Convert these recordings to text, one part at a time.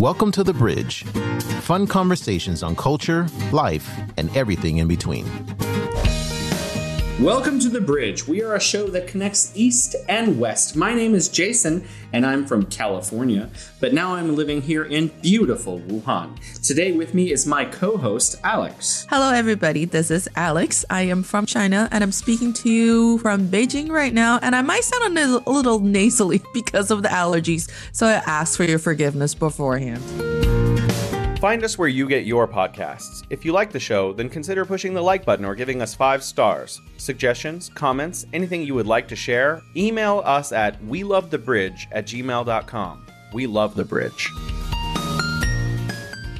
Welcome to The Bridge. Fun conversations on culture, life, and everything in between. Welcome to The Bridge. We are a show that connects East and West. My name is Jason, and I'm from California, but now I'm living here in beautiful Wuhan. Today with me is my co host, Alex. Hello, everybody. This is Alex. I am from China, and I'm speaking to you from Beijing right now. And I might sound a little nasally because of the allergies, so I ask for your forgiveness beforehand. Find us where you get your podcasts. If you like the show, then consider pushing the like button or giving us five stars. Suggestions, comments, anything you would like to share, email us at we love the bridge at gmail.com. We love the bridge.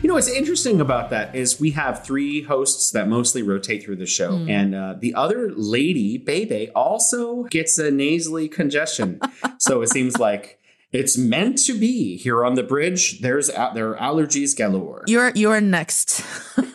You know what's interesting about that is we have three hosts that mostly rotate through the show, mm. and uh, the other lady, Bebe, also gets a nasally congestion. so it seems like it's meant to be here on the bridge. There's there are allergies galore. You're you're next.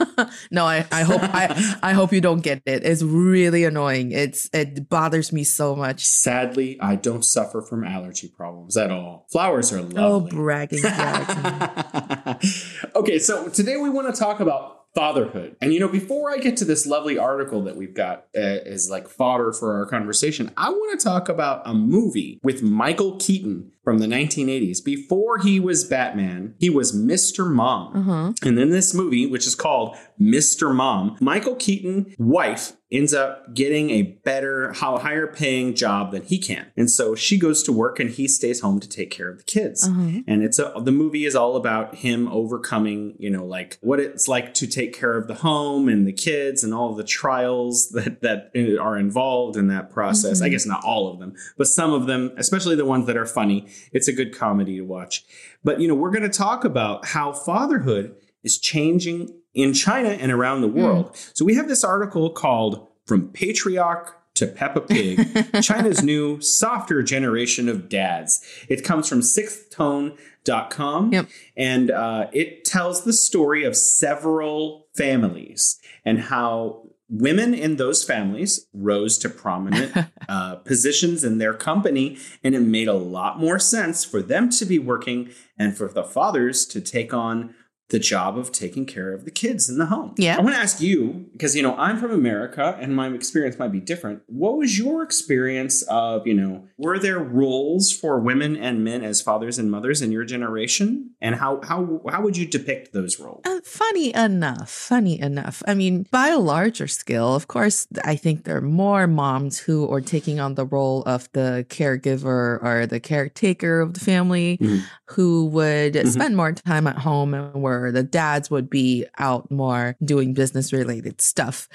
no, I, I hope I I hope you don't get it. It's really annoying. It's it bothers me so much. Sadly, I don't suffer from allergy problems at all. Flowers are oh, lovely. Oh, bragging. bragging. okay, so today we want to talk about fatherhood. And you know, before I get to this lovely article that we've got uh, as like fodder for our conversation, I want to talk about a movie with Michael Keaton from the 1980s. Before he was Batman, he was Mr. Mom. Uh-huh. And in this movie, which is called Mr. Mom, Michael Keaton' wife ends up getting a better, higher paying job than he can. And so she goes to work and he stays home to take care of the kids. Uh-huh. And it's a, the movie is all about him overcoming, you know, like what it's like to take care of the home and the kids and all the trials that, that are involved in that process. Mm-hmm. I guess not all of them, but some of them, especially the ones that are funny. It's a good comedy to watch. But, you know, we're going to talk about how fatherhood is changing in China and around the world. Mm. So we have this article called From Patriarch to Peppa Pig, China's new softer generation of dads. It comes from sixthtone.com yep. and uh, it tells the story of several families and how women in those families rose to prominent uh, positions in their company, and it made a lot more sense for them to be working and for the fathers to take on the job of taking care of the kids in the home. Yeah. I want to ask you, because, you know, I'm from America and my experience might be different. What was your experience of, you know, were there roles for women and men as fathers and mothers in your generation? And how, how, how would you depict those roles? Uh, funny enough, funny enough. I mean, by a larger scale, of course, I think there are more moms who are taking on the role of the caregiver or the caretaker of the family mm-hmm. who would mm-hmm. spend more time at home and were the dads would be out more doing business related stuff.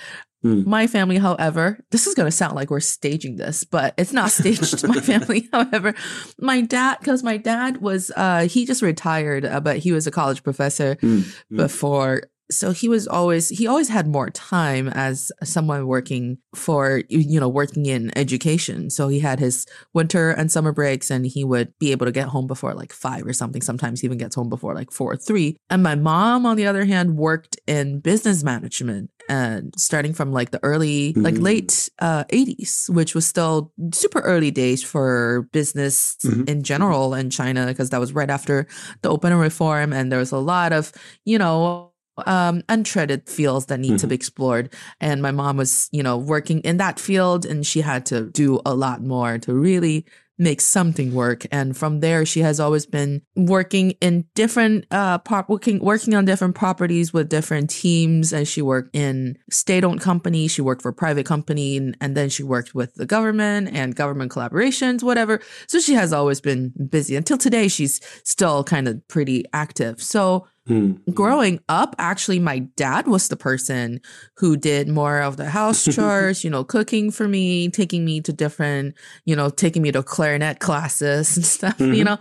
Mm. My family, however, this is going to sound like we're staging this, but it's not staged. my family, however, my dad, because my dad was, uh, he just retired, uh, but he was a college professor mm. before so he was always he always had more time as someone working for you know working in education so he had his winter and summer breaks and he would be able to get home before like five or something sometimes he even gets home before like four or three and my mom on the other hand worked in business management and starting from like the early mm-hmm. like late uh 80s which was still super early days for business mm-hmm. in general in china because that was right after the open reform and there was a lot of you know um, untreaded fields that need mm-hmm. to be explored. And my mom was, you know, working in that field and she had to do a lot more to really make something work. And from there, she has always been working in different, uh, pop, working, working on different properties with different teams. And she worked in state owned company. She worked for private company and, and then she worked with the government and government collaborations, whatever. So she has always been busy until today. She's still kind of pretty active. So, Mm-hmm. Growing up, actually, my dad was the person who did more of the house chores, you know, cooking for me, taking me to different, you know, taking me to clarinet classes and stuff, mm-hmm. you know.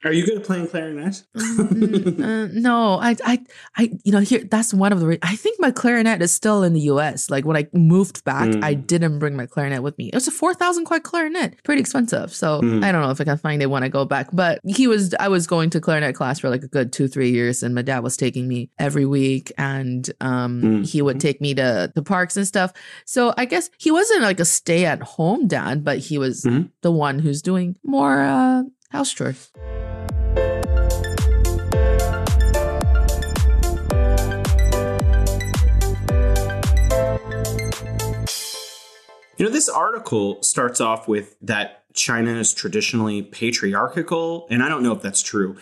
Mm-hmm. Are you good at playing clarinet? Mm, uh, no, I, I, I, you know, here that's one of the. Re- I think my clarinet is still in the U.S. Like when I moved back, mm. I didn't bring my clarinet with me. It was a four thousand quid clarinet, pretty expensive. So mm. I don't know if I can find it when I go back. But he was, I was going to clarinet class for like a good two, three years, and my dad was taking me every week, and um, mm. he would take me to the parks and stuff. So I guess he wasn't like a stay at home dad, but he was mm-hmm. the one who's doing more uh, House Chore. You know, this article starts off with that China is traditionally patriarchal, and I don't know if that's true.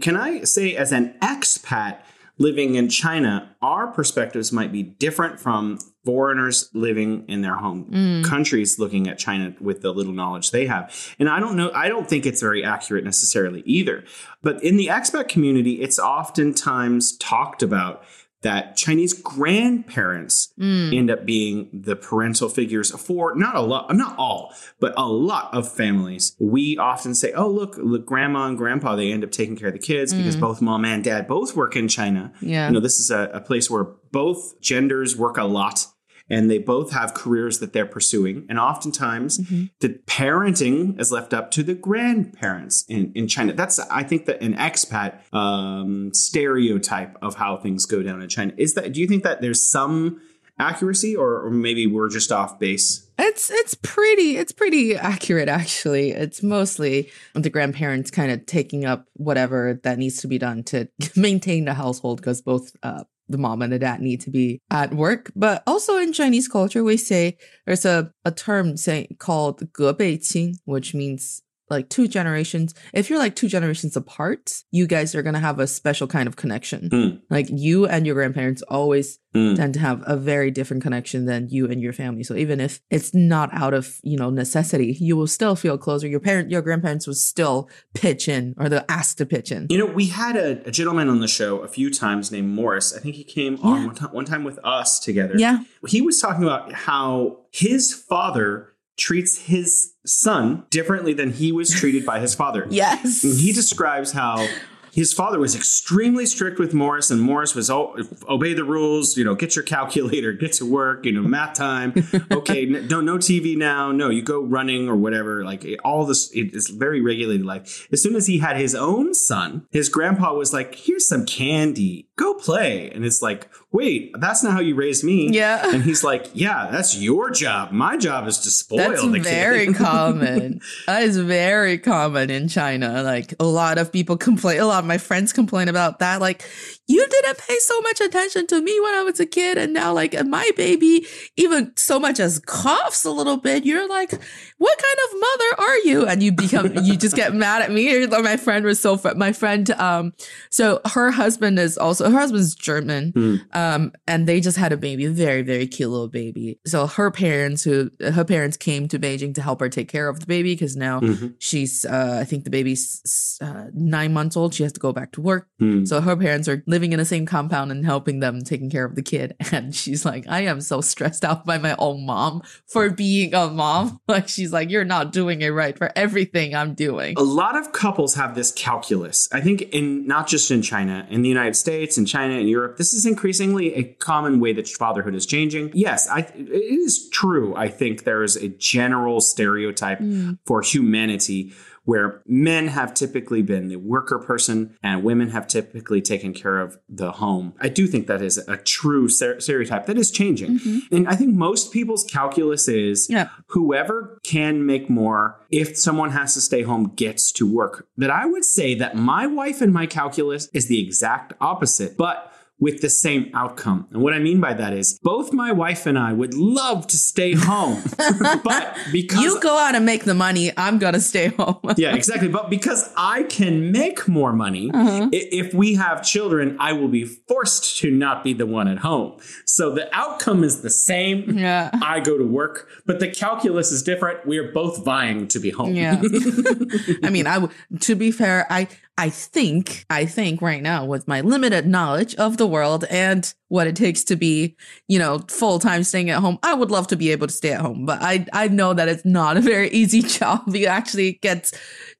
Can I say, as an expat, living in China, our perspectives might be different from foreigners living in their home mm. countries looking at China with the little knowledge they have. And I don't know, I don't think it's very accurate necessarily either. But in the expat community, it's oftentimes talked about that Chinese grandparents mm. end up being the parental figures for not a lot, not all, but a lot of families. We often say, "Oh, look, look, grandma and grandpa they end up taking care of the kids mm. because both mom and dad both work in China." Yeah. you know, this is a, a place where both genders work a lot. And they both have careers that they're pursuing. And oftentimes the parenting is left up to the grandparents in, in China. That's, I think, that an expat um, stereotype of how things go down in China. Is that, do you think that there's some accuracy or, or maybe we're just off base? It's it's pretty it's pretty accurate actually. It's mostly the grandparents kind of taking up whatever that needs to be done to maintain the household because both uh, the mom and the dad need to be at work. But also in Chinese culture, we say there's a, a term saying called 隔辈亲, which means like two generations. If you're like two generations apart, you guys are gonna have a special kind of connection. Hmm. Like you and your grandparents always Hmm. tend to have a very different connection than you and your family. So even if it's not out of, you know, necessity, you will still feel closer. Your parent, your grandparents will still pitch in or they'll ask to pitch in. You know, we had a, a gentleman on the show a few times named Morris. I think he came on one, time, one time with us together. Yeah. He was talking about how his father treats his son differently than he was treated by his father. Yes. And he describes how his father was extremely strict with Morris, and Morris was oh, obey the rules. You know, get your calculator, get to work. You know, math time. Okay, n- don't no TV now. No, you go running or whatever. Like it- all this, it is very regulated life. As soon as he had his own son, his grandpa was like, "Here's some candy. Go play." And it's like, wait, that's not how you raised me. Yeah. And he's like, "Yeah, that's your job. My job is to spoil That's the very kid." common. That is very common in China. Like a lot of people complain, a lot of my friends complain about that. Like, you didn't pay so much attention to me when I was a kid. And now, like, my baby, even so much as coughs a little bit, you're like, what kind of mother are you? And you become, you just get mad at me. My friend was so, fr- my friend, um, so her husband is also, her husband's German. Hmm. Um, and they just had a baby, a very, very cute little baby. So her parents, who her parents came to Beijing to help her take care of the baby because now Mhm. she's, uh, I think the baby's uh, nine months old. She has to go back to work. Hmm. So her parents are living in the same compound and helping them taking care of the kid. And she's like, I am so stressed out by my own mom for being a mom. Like she's like, you're not doing it right for everything I'm doing. A lot of couples have this calculus. I think in not just in China, in the United States, in China, and Europe, this is increasingly a common way that fatherhood is changing. Yes, I, it is true. I think there is a general stereotype mm. for humanity where men have typically been the worker person and women have typically taken care of the home. I do think that is a true stereotype that is changing. Mm-hmm. And I think most people's calculus is Yeah. whoever can make more if someone has to stay home gets to work. But I would say that my wife and my calculus is the exact opposite, but with the same outcome. And what I mean by that is both my wife and I would love to stay home. but because You go out and make the money. I'm going to stay home. yeah, exactly. But because I can make more money, Uh-huh. if we have children, I will be forced to not be the one at home. So the outcome is the same. Yeah. I go to work, but the calculus is different. We are both vying to be home. Yeah. I mean, I w- to be fair, I I think I think right now with my limited knowledge of the world and what it takes to be, you know, full time staying at home, I would love to be able to stay at home, but I I know that it's not a very easy job. You actually get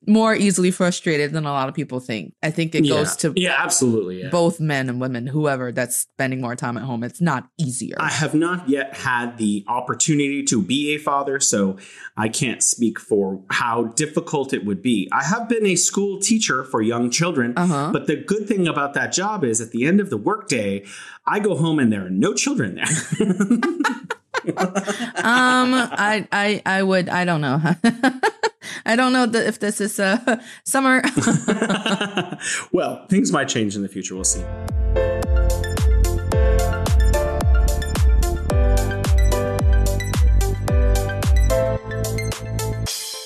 more easily frustrated than a lot of people think. I think it yeah. goes to yeah, absolutely. Yeah. both men and women, whoever that's spending more time at home. It's not easier. I have not yet had the opportunity to be a father, so I can't speak for how difficult it would be. I have been a school teacher for young children, Uh-huh. but the good thing about that job is at the end of the workday, I go home and there are no children there. um, I, I, I would, I don't know. I don't know if this is uh, summer. well, things might change in the future. We'll see.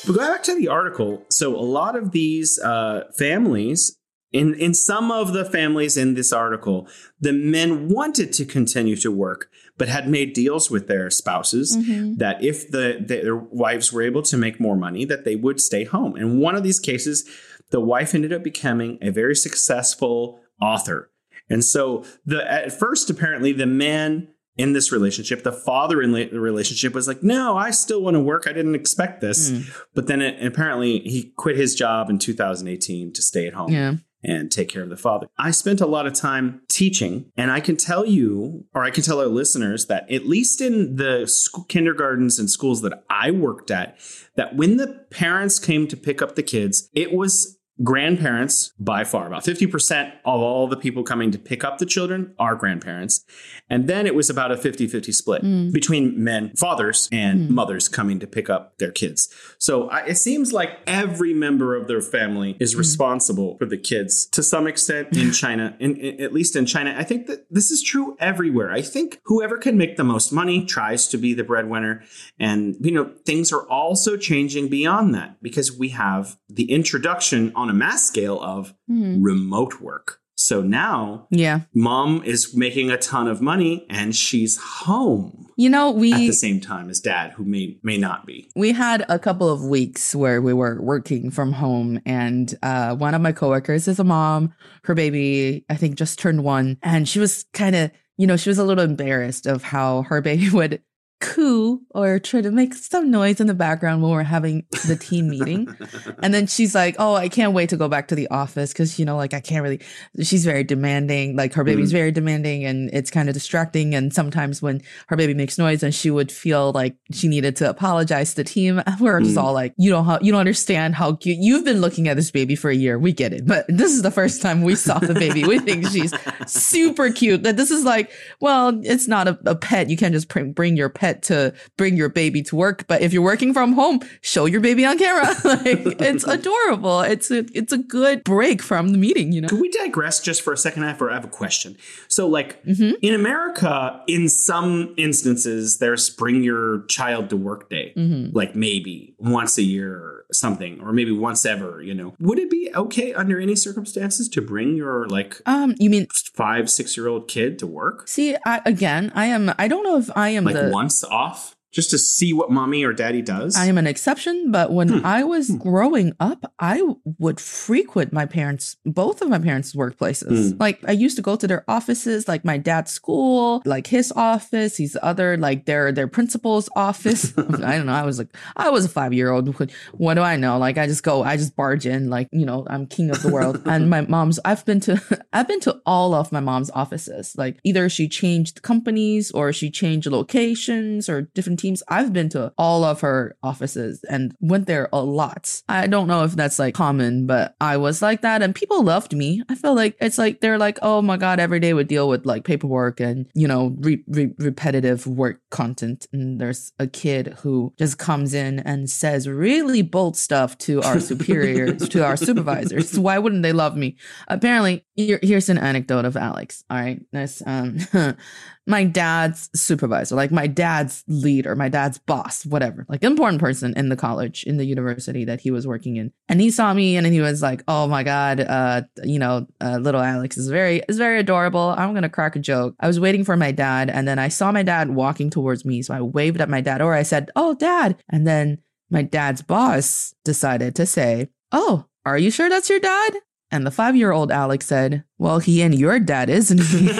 But go back to the article. So a lot of these uh, families. In, in some of the families in this article, the men wanted to continue to work, but had made deals with their spouses Mm-hmm. that if the, their wives were able to make more money, that they would stay home. In one of these cases, the wife ended up becoming a very successful author. And so the at first, apparently, the man in this relationship, the father in the relationship was like, "No, I still want to work. I didn't expect this." Mm. But then it, apparently, he quit his job in 2018 to stay at home Yeah. And take care of the father. I spent a lot of time teaching, and I can tell you, or I can tell our listeners, that at least in the school, kindergartens and schools that I worked at, that when the parents came to pick up the kids, it was grandparents by far about 50% of all the people coming to pick up the children are grandparents and then it was about a 50-50 split Mm. between men fathers and Mm. mothers coming to pick up their kids so I, it seems like every member of their family is Mm. responsible for the kids to some extent in china in, in- at least in china i think that this is true everywhere i think whoever can make the most money tries to be the breadwinner and you know things are also changing beyond that because we have the introduction on a mass scale of Mm. remote work so now Yeah. mom is making a ton of money and she's home You know, we at the same time as dad who may may not be We had a couple of weeks where we were working from home, and uh, one of my coworkers is a mom. Her baby, I think, just turned one, and she was kind of, you know, she was a little embarrassed of how her baby would coo or try to make some noise in the background when we're having the team meeting. And then she's like, "Oh, I can't wait to go back to the office because you know, like I can't really." She's very demanding. Like her baby's very demanding, and it's kind of distracting. And sometimes when her baby makes noise, and she would feel like she needed to apologize to the team, we're just Mm. all like, "You don't, how, you don't understand how cute. You've been looking at this baby for a year. We get it, but this is the first time we saw the baby. We think she's super cute. That this is like, well, it's not a, a pet. You can't just bring, bring your pet to bring your baby to work. But if you're working from home, show your baby on camera. like it's adorable. It's a it's a good break from the meeting. You know. Can we digress just for a second? I have, I have a question. So, like Mhm. in America, in some instances, there's bring your child to work day, Mhm. like maybe once a year or something, or maybe once ever. You know, would it be okay under any circumstances to bring your like Um, you mean five, six year old kid to work, see? I again, I am. I don't know if I am like the. once off, just to see what mommy or daddy does? I am an exception, but when Hmm. I was Hmm. growing up, I would frequent my parents, both of my parents' workplaces. Hmm. Like I used to go to their offices, like my dad's school, like his office, his other, like their their principal's office. I don't know. I was like, I was a five year old. What do I know? Like I just go, I just barge in, like you know, I'm king of the world. and my mom's, I've been to, I've been to all of my mom's offices. Like either she changed companies or she changed locations or different teams. I've been to all of her offices and went there a lot. I don't know if that's like common, but I was like that and people loved me. I feel like it's like they're like, oh my God, every day we deal with like paperwork and, you know, re- re- repetitive work content. And there's a kid who just comes in and says really bold stuff to our superiors, to our supervisors. Why wouldn't they love me? Apparently, here, here's an anecdote of Alex. All right. This, um, my dad's supervisor, like my dad's leader, my dad's boss, whatever, like important person in the college, in the university that he was working in. And he saw me and he was like, "Oh my god, uh, you know, uh, little Alex is very is very adorable. I'm gonna crack a joke." I was waiting for my dad, and then I saw my dad walking towards me, so I waved at my dad, or I said, "Oh, dad," and then my dad's boss decided to say, "Oh, are you sure that's your dad?" And the five year old Alex said, Well, he and your dad, isn't he?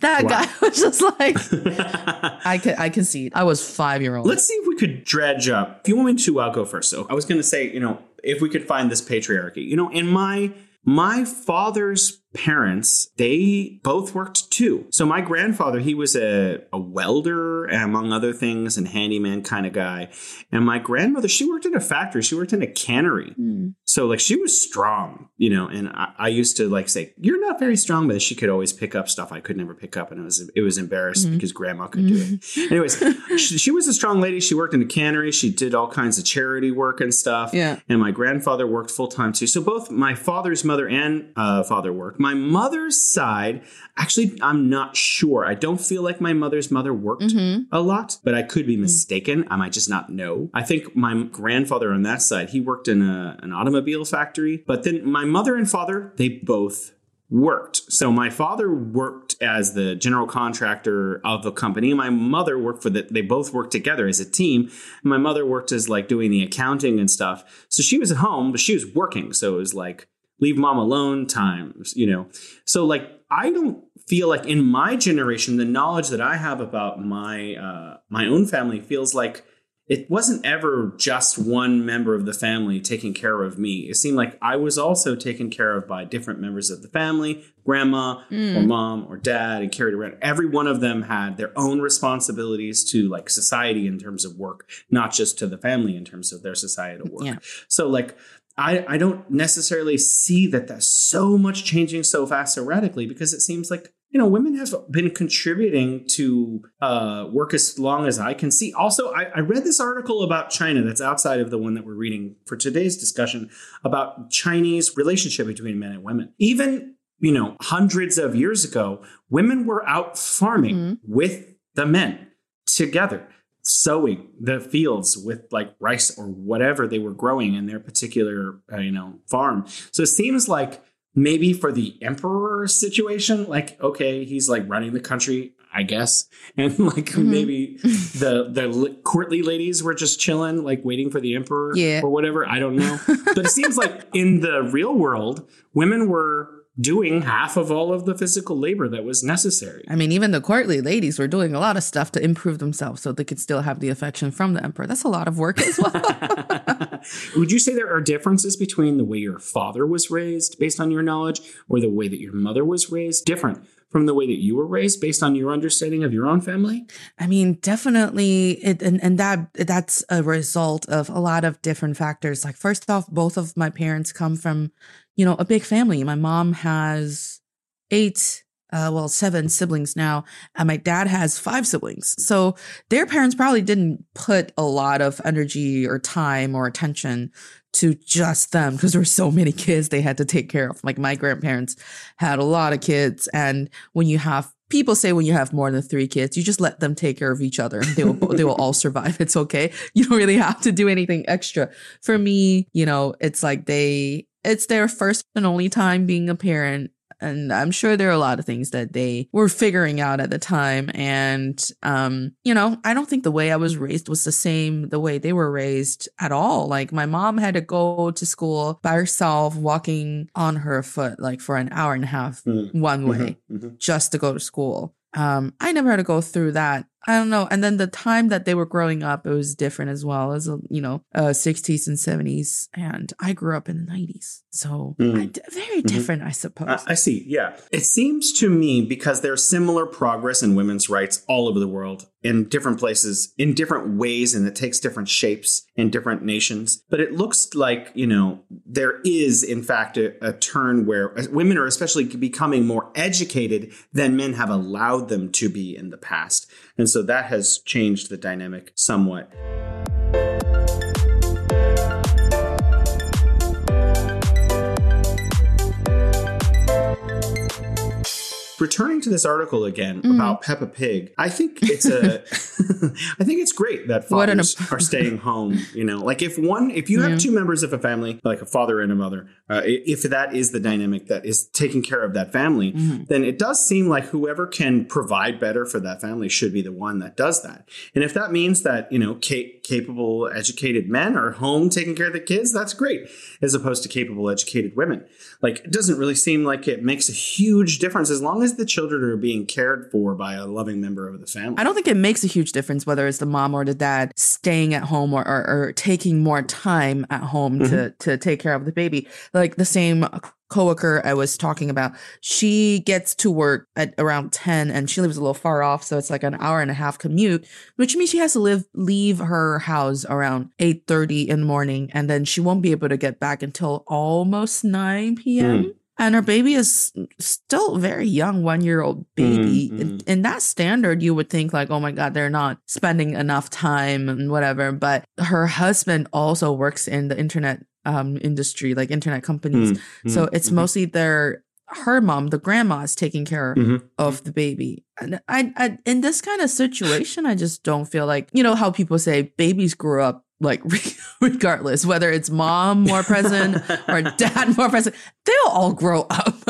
that Wow. guy was just like, I can, I can see it. I was five year old. Let's see if we could dredge up. If you want me to, I'll go first. So I was going to say, you know, if we could find this patriarchy, you know, in my my father's parents, they both worked too. So my grandfather, he was a, a welder, among other things, and handyman kind of guy. And my grandmother, she worked in a factory. She worked in a cannery. Hmm. So like she was strong, you know, and I, I used to like say, You're not very strong, but she could always pick up stuff I could never pick up. And it was it was embarrassed Mhm. because grandma could do it. Anyways, she, she was a strong lady. She worked in a cannery. She did all kinds of charity work and stuff. Yeah. And my grandfather worked full time too. So both my father's mother and uh, father worked. My mother's side, actually, I'm not sure. I don't feel like my mother's mother worked Mhm. a lot, but I could be Mm. mistaken. I might just not know. I think my grandfather on that side, he worked in a, an automobile factory, but then my mother and father, they both worked. So my father worked as the general contractor of the company. My mother worked for the they both worked together as a team. My mother worked as like doing the accounting and stuff. So she was at home, but she was working. So it was like leave mom alone times, you know. So like I don't feel like in my generation the knowledge that I have about my uh my own family feels like it wasn't ever just one member of the family taking care of me. It seemed like I was also taken care of by different members of the family, grandma or Mm. mom or dad, and carried around. Every one of them had their own responsibilities to like society in terms of work, not just to the family in terms of their societal work. Yeah. So like I, I don't necessarily see that that's so much changing so fast so radically because it seems like you know women have been contributing to uh, work as long as I can see. Also, I, I read this article about China that's outside of the one that we're reading for today's discussion about Chinese relationship between men and women. Even you know hundreds of years ago, women were out farming Mhm. with the men together sowing the fields with like rice or whatever they were growing in their particular uh, you know farm so it seems like maybe for the emperor situation like okay he's like running the country i guess and like Mhm. maybe the the courtly ladies were just chilling like waiting for the emperor Yeah. or whatever i don't know but it seems like in the real world women were doing half of all of the physical labor that was necessary I mean, even the courtly ladies were doing a lot of stuff to improve themselves so they could still have the affection from the emperor. That's a lot of work as well. Would you say there are differences between the way your father was raised based on your knowledge or the way that your mother was raised different from the way that you were raised based on your understanding of your own family? I mean, definitely, it, and and that that's a result of a lot of different factors. Like first off, both of my parents come from, you know, a big family. My mom has eight, uh, well, seven siblings now, and my dad has five siblings. So their parents probably didn't put a lot of energy or time or attention to just them because there were so many kids they had to take care of. Like my grandparents had a lot of kids, and when you have people say when you have more than three kids, you just let them take care of each other. They will they will all survive. It's okay. You don't really have to do anything extra. For me, you know, it's like they it's their first and only time being a parent. And I'm sure there are a lot of things that they were figuring out at the time. And, um, you know, I don't think the way I was raised was the same the way they were raised at all. Like my mom had to go to school by herself, walking on her foot, like for an hour and a half Mm. one way Mhm. just to go to school. Um, I never had to go through that. I don't know. And then the time that they were growing up, it was different as well as, you know, uh, 60s and 70s. And I grew up in the 90s. So Mm. I very Mhm. different, I suppose. I, I see. Yeah. It seems to me because there's similar progress in women's rights all over the world in different places, in different ways, and it takes different shapes in different nations. But it looks like, you know, there is, in fact, a, a turn where uh, women are especially becoming more educated than men have allowed them to be in the past. And so that has changed the dynamic somewhat. Returning to this article again Mhm. about Peppa Pig, I think it's a, I think it's great that an fathers are staying home. You know, like if one, if you have Yeah. two members of a family, like a father and a mother, uh, if that is the dynamic that is taking care of that family, Mhm. then it does seem like whoever can provide better for that family should be the one that does that. And if that means that you know ca- capable, educated men are home taking care of the kids, that's great, as opposed to capable, educated women. Like it doesn't really seem like it makes a huge difference as long as the children are being cared for by a loving member of the family. I don't think it makes a huge difference whether it's the mom or the dad staying at home or, or, or taking more time at home to, mm-hmm. to take care of the baby. Like the same coworker I was talking about, she gets to work at around 10 and she lives a little far off. So it's like an hour and a half commute, which means she has to live, leave her house around 8.30 in the morning. And then she won't be able to get back until almost 9 p.m. Hmm. And her baby is still very young, one year old baby. Mm, In, in that standard, you would think like, oh my God, they're not spending enough time and whatever. But her husband also works in the internet um, industry, like internet companies. Mm, So mm, it's mhm. mostly their her mom, the grandma, is taking care Mhm. of the baby. And I, I, in this kind of situation, I just don't feel like you know how people say babies grow up like regardless whether it's mom more present or dad more present, they'll all grow up.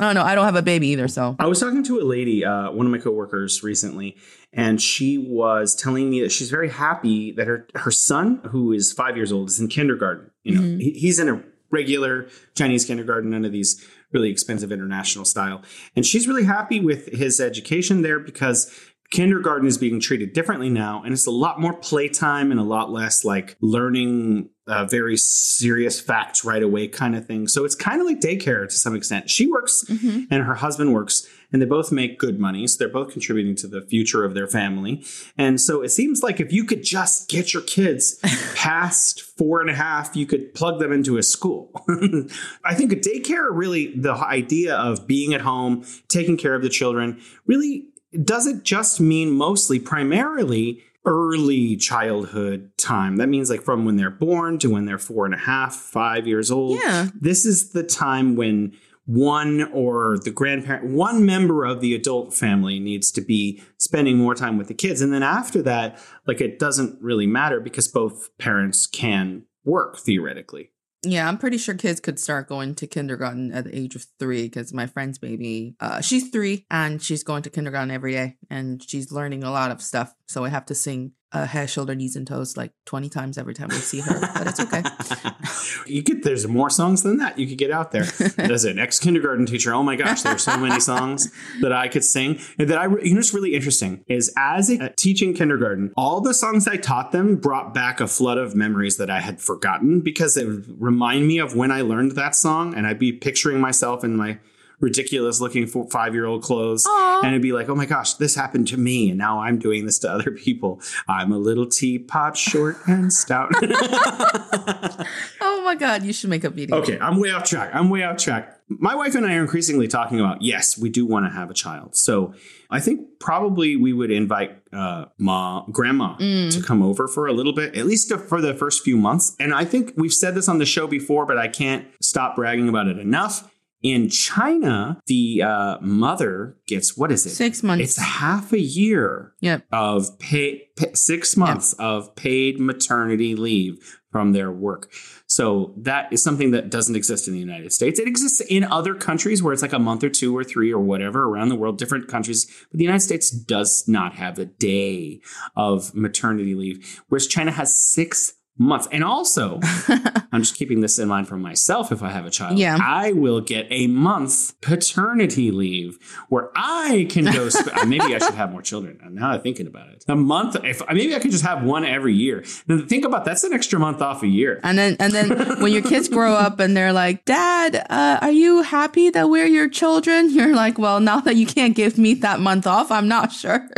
I don't know. I don't have a baby either, so I was talking to a lady, uh, one of my coworkers recently, and she was telling me that she's very happy that her her son, who is five years old, is in kindergarten. You know, Mhm. he, he's in a regular Chinese kindergarten, none of these really expensive international style, and she's really happy with his education there because kindergarten is being treated differently now and it's a lot more playtime and a lot less like learning uh, very serious facts right away kind of thing. So it's kind of like daycare to some extent. She works Mhm. and her husband works and they both make good money so they're both contributing to the future of their family. And so it seems like if you could just get your kids past four and a half you could plug them into a school. I think a daycare really the idea of being at home taking care of the children really does it just mean mostly primarily early childhood time that means like from when they're born to when they're four and a half five years old yeah, this is the time when one or the grandparent, one member of the adult family needs to be spending more time with the kids. And then after that, like it doesn't really matter because both parents can work theoretically. Yeah. I'm pretty sure kids could start going to kindergarten at the age of three because my friend's baby, uh, she's three and she's going to kindergarten every day and she's learning a lot of stuff. So I have to sing uh, head, shoulder, knees, and toes like 20 times every time we see her, but it's okay. you could, there's more songs than that you could get out there. As an ex kindergarten teacher, oh my gosh, there are so many songs that I could sing. And that I, you know, what's really interesting is as a teaching kindergarten, all the songs I taught them brought back a flood of memories that I had forgotten because it would remind me of when I learned that song. And I'd be picturing myself in my ridiculous looking five year old clothes. Aw. And it'd be like, oh my gosh, this happened to me. And now I'm doing this to other people. I'm a little teapot, short and stout. Oh my God, you should make a video. Okay, I'm way off track. I'm way off track. My wife and I are increasingly talking about yes, we do want to have a child. So I think probably we would invite uh, ma, grandma Mm. to come over for a little bit, at least for the first few months. And I think we've said this on the show before, but I can't stop bragging about it enough. In China, the uh, mother gets what is it? Six months. It's half a year Yep. of pay, pay six months of paid maternity leave from their work. So that is something that doesn't exist in the United States. It exists in other countries where it's like a month or two or three or whatever around the world, different countries. But the United States does not have a day of maternity leave, whereas China has six months. And also, I'm just keeping this in mind for myself if I have a child. Yeah. I will get a month paternity leave where I can go. Sp- maybe I should have more children. Now I'm thinking about it. A month. If maybe I could just have one every year. Then think about that's an extra month off a year. And then, and then when your kids grow up and they're like, Dad, uh, are you happy that we're your children? You're like, well, now that you can't give me that month off, I'm not sure.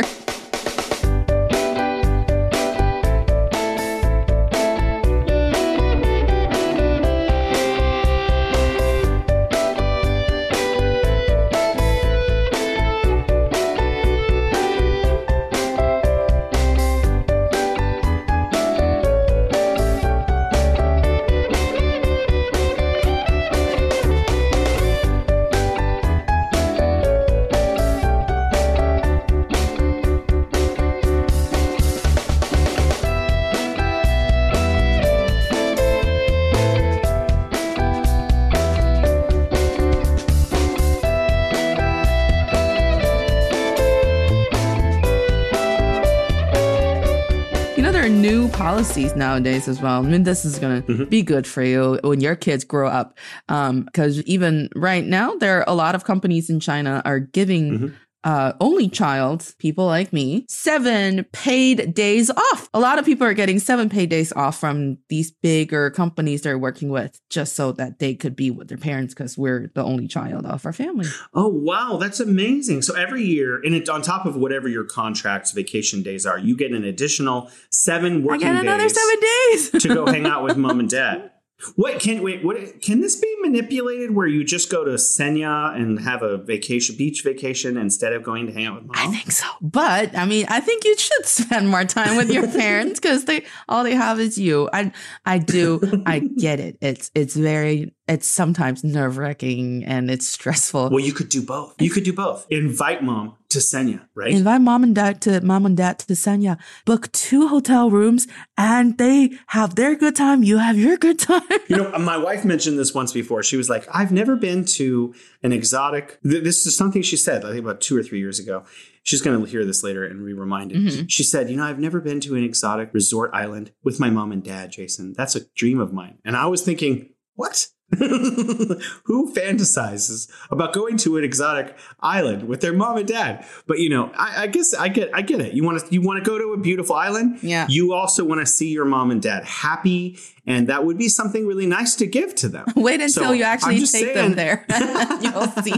New policies nowadays as well. I mean, this is going to mm-hmm. be good for you when your kids grow up. Um, because even right now, there are a lot of companies in China are giving mm-hmm. Uh, only child, people like me, seven paid days off. A lot of people are getting seven paid days off from these bigger companies they're working with just so that they could be with their parents because we're the only child of our family. Oh wow, that's amazing! So every year, and it, on top of whatever your contract's vacation days are, you get an additional seven I working get another days seven days. to go hang out with mom and dad. What can wait? What can this be manipulated? Where you just go to Sanya and have a vacation, beach vacation, instead of going to hang out with mom? I think so. But I mean, I think you should spend more time with your parents because they all they have is you. I I do. I get it. It's it's very it's sometimes nerve wracking and it's stressful. Well, you could do both. You could do both. Invite mom to Sanya, right? Invite mom and dad to mom and dad to Sanya. Book two hotel rooms and they have their good time. You have your good time. you know, my wife mentioned this once before. She was like, I've never been to an exotic. th- This is something she said, I think about two or three years ago. She's going to hear this later and be reminded. Mhm. She said, You know, I've never been to an exotic resort island with my mom and dad, Jason. That's a dream of mine. And I was thinking, What? Who fantasizes about going to an exotic island with their mom and dad? But you know, I, I guess I get I get it. You want to you want to go to a beautiful island. Yeah. You also want to see your mom and dad happy, and that would be something really nice to give to them. Wait until So, you actually take saying- them there. You'll see.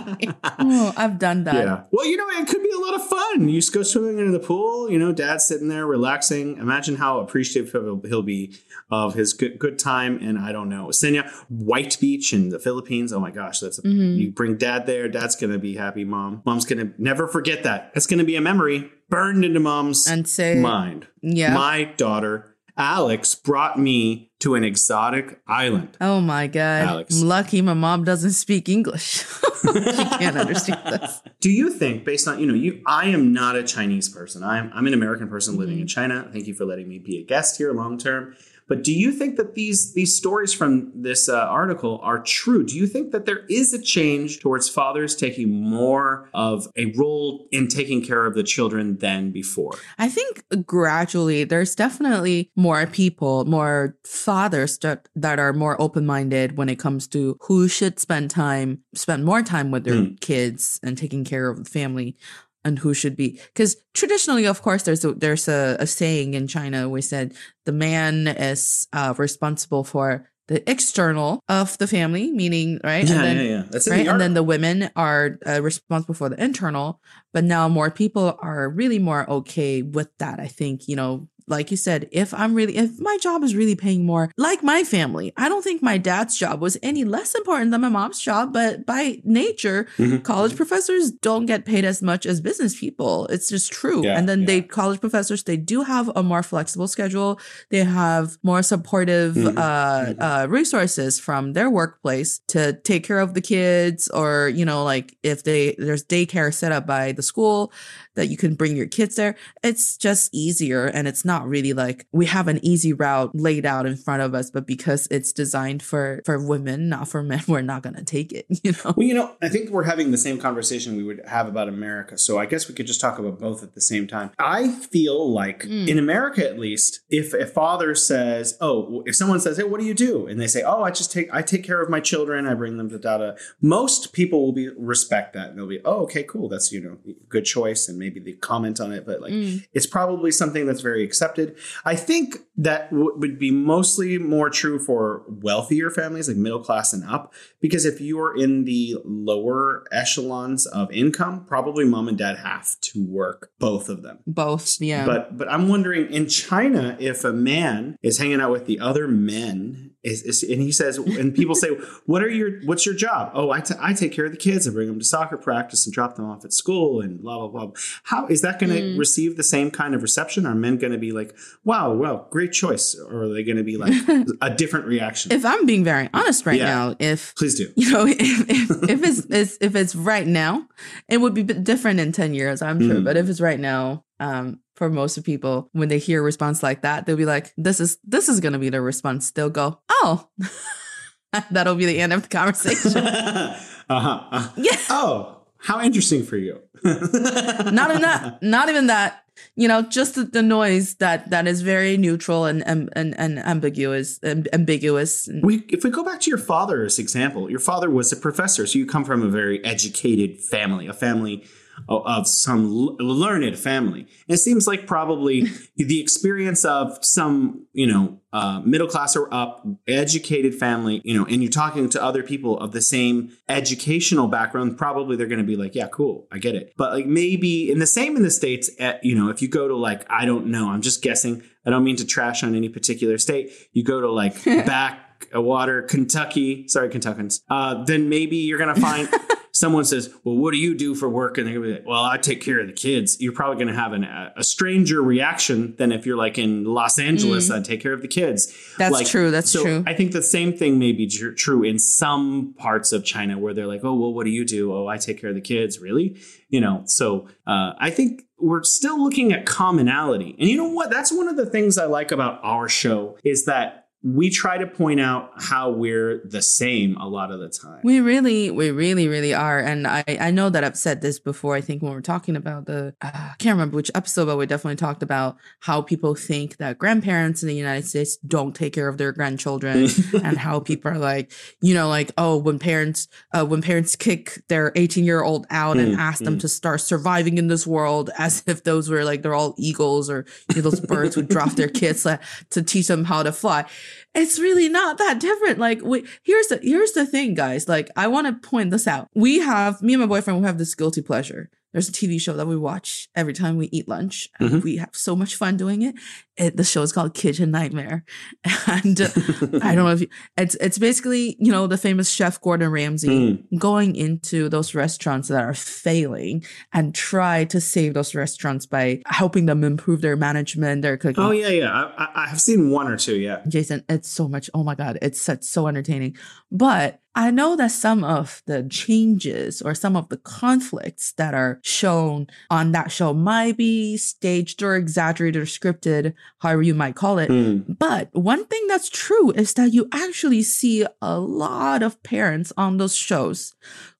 Oh, I've done that. Yeah. Well, you know, it could be a lot of fun. You just go swimming into the pool. You know, dad's sitting there relaxing. Imagine how appreciative he'll, he'll be of his good good time. And I don't know, Sanya, White Beach in the Philippines. Oh my gosh, that's a, Mhm. you bring dad there. Dad's gonna be happy. Mom, mom's gonna never forget that. It's gonna be a memory burned into mom's And say, mind. yeah. My daughter Alex brought me to an exotic island. Oh my God. Alex. I'm lucky my mom doesn't speak English. she can't understand this. Do you think, based on you know, you, I am not a Chinese person. I'm I'm an American person living Mm-hmm. in China. Thank you for letting me be a guest here long term. But do you think that these these stories from this uh, article are true? Do you think that there is a change towards fathers taking more of a role in taking care of the children than before? I think gradually there's definitely more people, more fathers that, that are more open minded when it comes to who should spend time, spend more time with their Hmm. kids and taking care of the family and who should be because traditionally of course there's a there's a, a saying in china we said the man is uh, responsible for the external of the family meaning right Yeah, and then yeah, yeah. That's right? the and then the women are uh, responsible for the internal, but now more people are really more okay with that. I think, you know, like you said, if I'm really, if my job is really paying more, like my family, I don't think my dad's job was any less important than my mom's job, but by nature, Mhm. college professors don't get paid as much as business people. It's just true. Yeah, and then they, college professors, they do have a more flexible schedule. They have more supportive Mhm, uh, mhm. uh, resources from their workplace to take care of the kids, or you know, like if they there's daycare set up by the school that you can bring your kids there. It's just easier, and it's not really like we have an easy route laid out in front of us, but because it's designed for for women, not for men, we're not gonna take it. You know. Well, you know, I think we're having the same conversation we would have about America. So I guess we could just talk about both at the same time. I feel like Mm. in America, at least, if a father says, "Oh," if someone says, "Hey, what do you do?" and they say, "Oh, I just take I take care of my children. I bring them to data," most people will be respect that and they'll be, "Oh, okay, cool. That's you know good choice," and maybe they comment on it, but like Mm. it's probably something that's very accepted. I think that w- would be mostly more true for wealthier families, like middle class and up, because if you're in the lower echelons of income, probably mom and dad have to work, both of them. Both, yeah. But but I'm wondering in China if a man is hanging out with the other men is, is and he says and people say what are your what's your job? Oh, I I take care of the kids. and bring them to soccer practice and drop them off at school and blah blah blah. How is that going to Mm. receive the same kind of reception? Are men going to be like, "Wow, well, great choice," or are they going to be like a different reaction? if I'm being very honest right Yeah. now, if Please do. you know, if, if, if it's, it's if it's right now, it would be different in ten years, I'm sure. Mm. But if it's right now, um, for most of people, when they hear a response like that, they'll be like, "This is this is gonna be the response." They'll go, "Oh." That'll be the end of the conversation. uh-huh. uh Yeah. Oh, how interesting for you. not even that. Not even that. You know, just the, the noise that that is very neutral and and and, and ambiguous, amb- ambiguous. We, if we go back to your father's example, your father was a professor, so you come from a very educated family, a family of, some learned family. And it seems like probably the experience of some, you know, uh, middle class or up, educated family, you know, and you're talking to other people of the same educational background, probably they're going to be like, yeah, cool, I get it. But like maybe in the same in the states, at, you know, if you go to like, I don't know, I'm just guessing. I don't mean to trash on any particular state. You go to like back uh, water, Kentucky, sorry, Kentuckians, uh, then maybe you're going to find someone says, Well, what do you do for work? And they're going to be like, Well, I take care of the kids. You're probably going to have an, a stranger reaction than if you're like in Los Angeles, I take care of the kids. Mm. That's Like, true. That's so true. I think the same thing may be tr- true in some parts of China where they're like, oh, well, what do you do? Oh, I take care of the kids. Really? You know, so uh, I think we're still looking at commonality. And you know what? That's one of the things I like about our show is that we try to point out how we're the same a lot of the time. We really, we really, really are. And I, I know that I've said this before. I think when we're talking about the, uh, I can't remember which episode, but we definitely talked about how people think that grandparents in the United States don't take care of their grandchildren and how people are like, you know, like, oh, when parents, uh, when parents kick their 18 year old out and Mm, ask them mm. to start surviving in this world as if those were like, they're all eagles or you know, those birds would drop their kids like, to teach them how to fly it's really not that different. Like, we, here's the here's the thing, guys. Like, I want to point this out. We have me and my boyfriend. We have this guilty pleasure. There's a TV show that we watch every time we eat lunch, and Mhm. we have so much fun doing it. it the show is called Kitchen Nightmare, and uh, I don't know if you, it's it's basically you know the famous chef Gordon Ramsay Mm. going into those restaurants that are failing and try to save those restaurants by helping them improve their management, their cooking. Oh, yeah, yeah. I, I, I have seen one or two, yeah. Jason, it's so much. Oh my God, it's such so entertaining. But I know that some of the changes or some of the conflicts that are shown on that show might be staged or exaggerated or scripted, however you might call it. Mm. But one thing that's true is that you actually see a lot of parents on those shows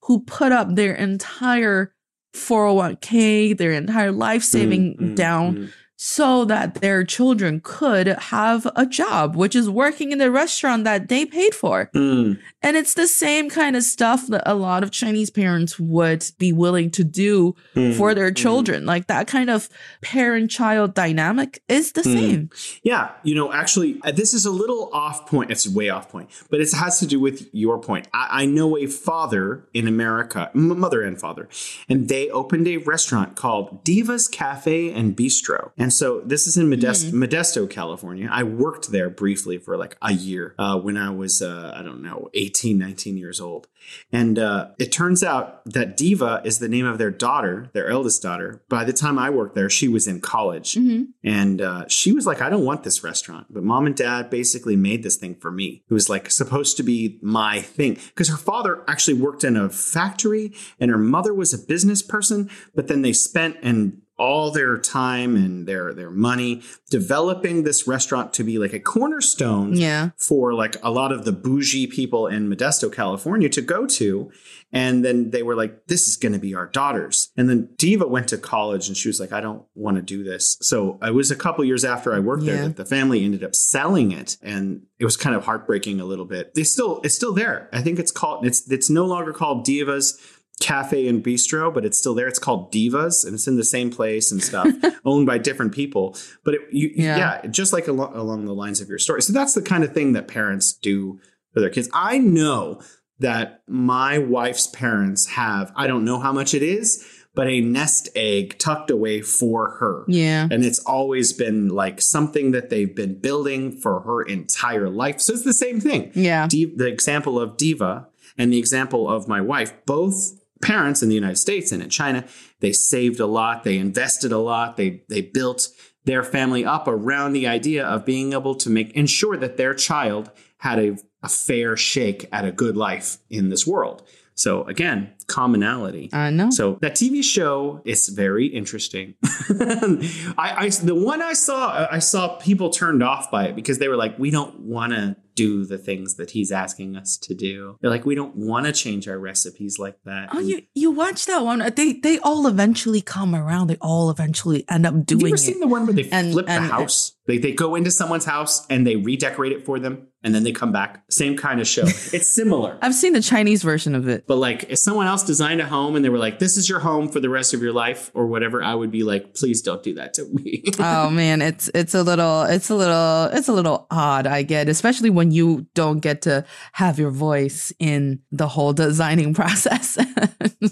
who put up their entire 401k, their entire life saving Mm, mm, down mm. So that their children could have a job, which is working in the restaurant that they paid for. Mm. And it's the same kind of stuff that a lot of Chinese parents would be willing to do Mm. for their Mm. children. Like that kind of parent child dynamic is the Mm. same. Yeah, you know, actually, uh, this is a little off point. It's way off point, but it has to do with your point. I, I know a father in America, mother and father, and they opened a restaurant called Diva's Cafe and Bistro. And so this is in Modesto, Modesto California. I worked there briefly for like a year uh, when I was, uh, I don't know, 18, 19 years old. And uh, it turns out that Diva is the name of their daughter, their eldest daughter. By the time I worked there, she was in college. Mhm. And uh, she was like, I don't want this restaurant. But mom and dad basically made this thing for me. It was like supposed to be my thing. Because her father actually worked in a factory and her mother was a business person. But then they spent and all their time and their their money developing this restaurant to be like a cornerstone Yeah. for like a lot of the bougie people in Modesto, California to go to. And then they were like, this is going to be our daughters. And then Diva went to college and she was like, I don't want to do this. So it was a couple years after I worked Yeah. there that the family ended up selling it. And it was kind of heartbreaking a little bit. They still, it's still there. I think it's called, it's, it's no longer called Divas Cafe and Bistro, but it's still there. It's called Divas and it's in the same place and stuff, owned by different people. But it, you, Yeah. yeah. just like alo- along the lines of your story. So that's the kind of thing that parents do for their kids. I know that my wife's parents have, I don't know how much it is, but a nest egg tucked away for her. Yeah. And it's always been like something that they've been building for her entire life. So it's the same thing. Yeah. Div- the example of Diva and the example of my wife, both parents in the United States and in China, they saved a lot, they invested a lot, they they built their family up around the idea of being able to make ensure that their child had a, a fair shake at a good life in this world. So again, commonality. I know. So that TV show is very interesting. I, I the one I saw I saw people turned off by it because they were like, we don't want to do the things that he's asking us to do. They're like, we don't want to change our recipes like that. Oh, And you you watch that one? They they all eventually come around. They all eventually end up have doing you ever it. seen the one where they And- flip and- the house? They, they go into someone's house and they redecorate it for them and then they come back. Same kind of show. it's similar. I've seen the Chinese version of it. But like, if someone else designed a home and they were like, "This is your home for the rest of your life" or whatever, I would be like, "Please don't do that to me." oh man, it's it's a little it's a little it's a little odd. I get, especially when you don't get to have your voice in the whole designing process.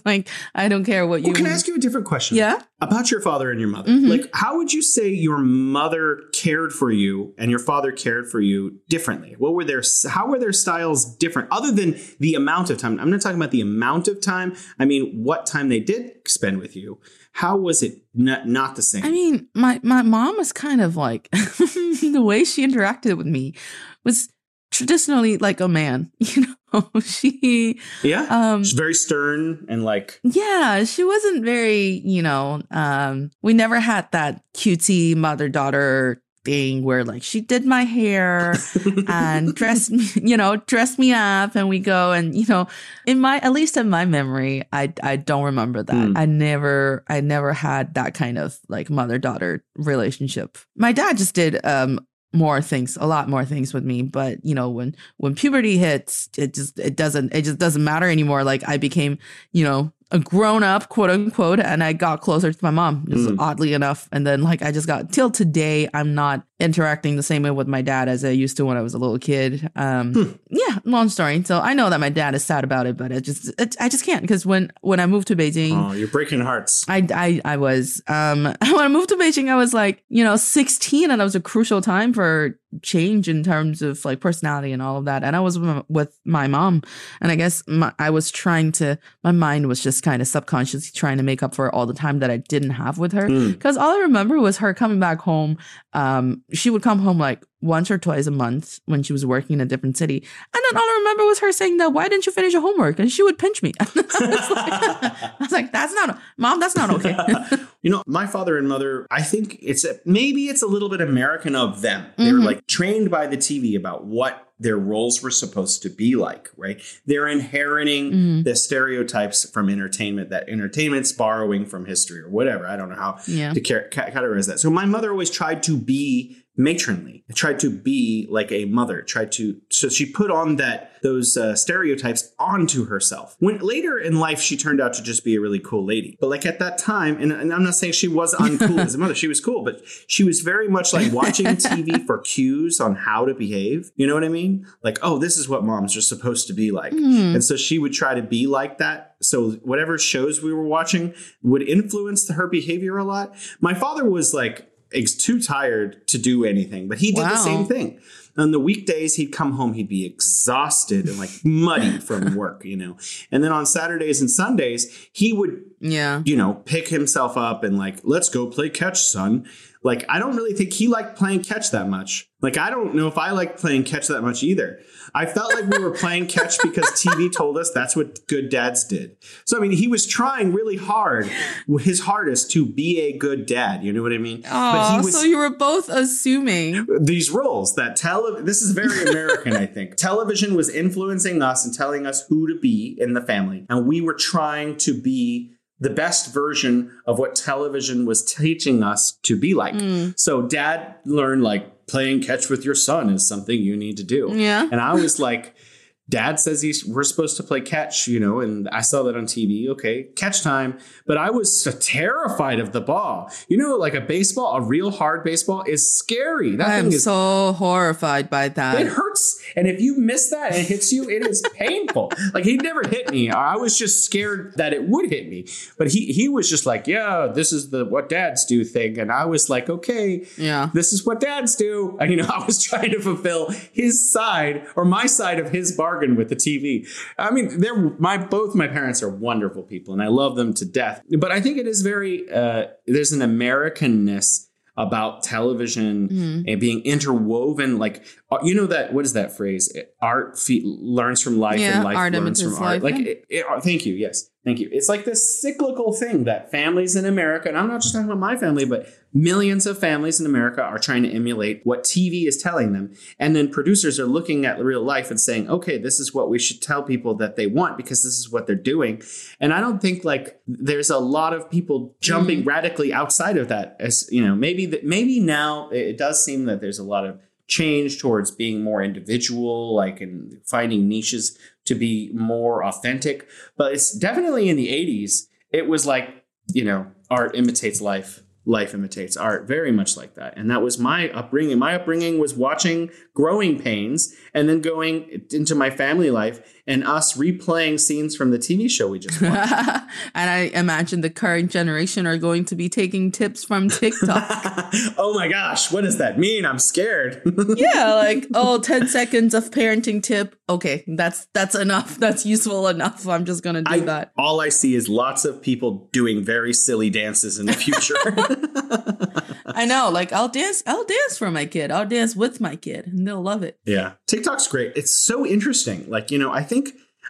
like I don't care what you. Well, can I ask you a different question? Yeah. About your father and your mother. Mhm. Like, how would you say your mother cared for you and your father cared for you differently? What were their how were their styles different other than the amount of time? I'm not talking about the amount of time. I mean, what time they did spend with you. How was it not, not the same? I mean, my my mom was kind of like the way she interacted with me was traditionally like a man, you know. she yeah, um she's very stern and like yeah, she wasn't very, you know, um we never had that cutie mother-daughter thing where like she did my hair and dressed me, you know, dressed me up and we go and you know, in my at least in my memory, I I don't remember that. Mm. I never I never had that kind of like mother-daughter relationship. My dad just did um more things a lot more things with me but you know when when puberty hits it just it doesn't it just doesn't matter anymore like i became you know grown up quote unquote and i got closer to my mom just Mm. oddly enough and then like i just got till today i'm not interacting the same way with my dad as i used to when i was a little kid um Hmm. yeah long story so i know that my dad is sad about it but it just it, i just can't because when when i moved to beijing oh, you're breaking hearts. I, I I was um when I moved to Beijing I was like you know 16 and that was a crucial time for change in terms of like personality and all of that and I was with my- mom and I guess my, I was trying to my mind was just kind of subconsciously trying to make up for all the time that I didn't have with her Mm. because all I remember was her coming back home um she would come home like once or twice a month when she was working in a different city and then all I remember was her saying that why didn't you finish your homework and she would pinch me I was like, I was like that's not mom that's not okay you know, my father and mother, I think it's a, maybe it's a little bit American of them. They were Mhm. like trained by the TV about what their roles were supposed to be like, right? They're inheriting Mhm. the stereotypes from entertainment that entertainment's borrowing from history or whatever. I don't know how yeah to ca- ca- categorize that. So my mother always tried to be matronly, tried to be like a mother, tried to. So she put on that those uh, stereotypes onto herself. When later in life she turned out to just be a really cool lady, but like at that time, and, and I'm not saying she was uncool as a mother, she was cool, but she was very much like watching TV for cues on how to behave. You know what I mean? Like, oh, this is what moms are supposed to be like. Hmm. And so she would try to be like that. So whatever shows we were watching would influence her behavior a lot. My father was like too tired to do anything, but he did the same thing. On the weekdays, he'd come home, he'd be exhausted and like muddy from work, you know. And then on Saturdays and Sundays, he would yeah you know, pick himself up and like, let's go play catch, son. Like, I don't really think he liked playing catch that much. Like, I don't know if I liked playing catch that much either. I felt like we were playing catch because TV told us that's what good dads did. So, I mean, he was trying really hard, his hardest to be a good dad. You know what I mean? Oh, so you were both assuming. these roles that tele this is very American, I think. Television was influencing us and telling us who to be in the family. And we were trying to be the best version of what television was teaching us to be like. Mm. So dad learned like playing catch with your son is something you need to do. Yeah. And I was like, Dad says he's we're supposed to play catch, you know, and I saw that on TV. Okay, catch time. But I was so terrified of the ball. You know, like a baseball, a real hard baseball is scary. That I am is so horrified by that. it hurts. And if you miss that and it hits you, it is painful. like he never hit me. I was just scared that it would hit me. But he he was just like, yeah, this is the what dads do thing. And I was like, okay, Yeah. this is what dads do. And, you know, I was trying to fulfill his side or my side of his bargain with the TV. I mean, they're my both my parents are wonderful people and I love them to death. But I think it is very uh, there's an Americanness about television Mhm. and being interwoven like uh, you know that what is that phrase art fe- learns from life Yeah, and life learns from art life, like yeah. it, it, thank you yes thank you. It's like this cyclical thing that families in america and i'm not just talking about my family but millions of families in america are trying to emulate what tv is telling them. And then producers are looking at real life and saying okay this is what we should tell people that they want because this is what they're doing. And i don't think like there's a lot of people jumping mm-hmm. radically outside of that as you know maybe that maybe now it it does seem that there's a lot of change towards being more individual like and finding niches to be more authentic but it's definitely in the 80s it was like you know art imitates life life imitates art, very much like that. And that was my upbringing. My upbringing was watching Growing Pains and then going into my family life and us replaying scenes from the TV show we just watched. and I imagine the current generation are going to be taking tips from TikTok. oh my gosh, what does that mean? I'm scared. yeah, like oh, 10 seconds of parenting tip. Okay, that's that's enough. That's useful enough. I'm just gonna do I, that. All I see is lots of people doing very silly dances in the future. I know. Like I'll dance, I'll dance for my kid. I'll dance with my kid and they'll love it. Yeah. TikTok's great. It's so interesting. Like, you know, I think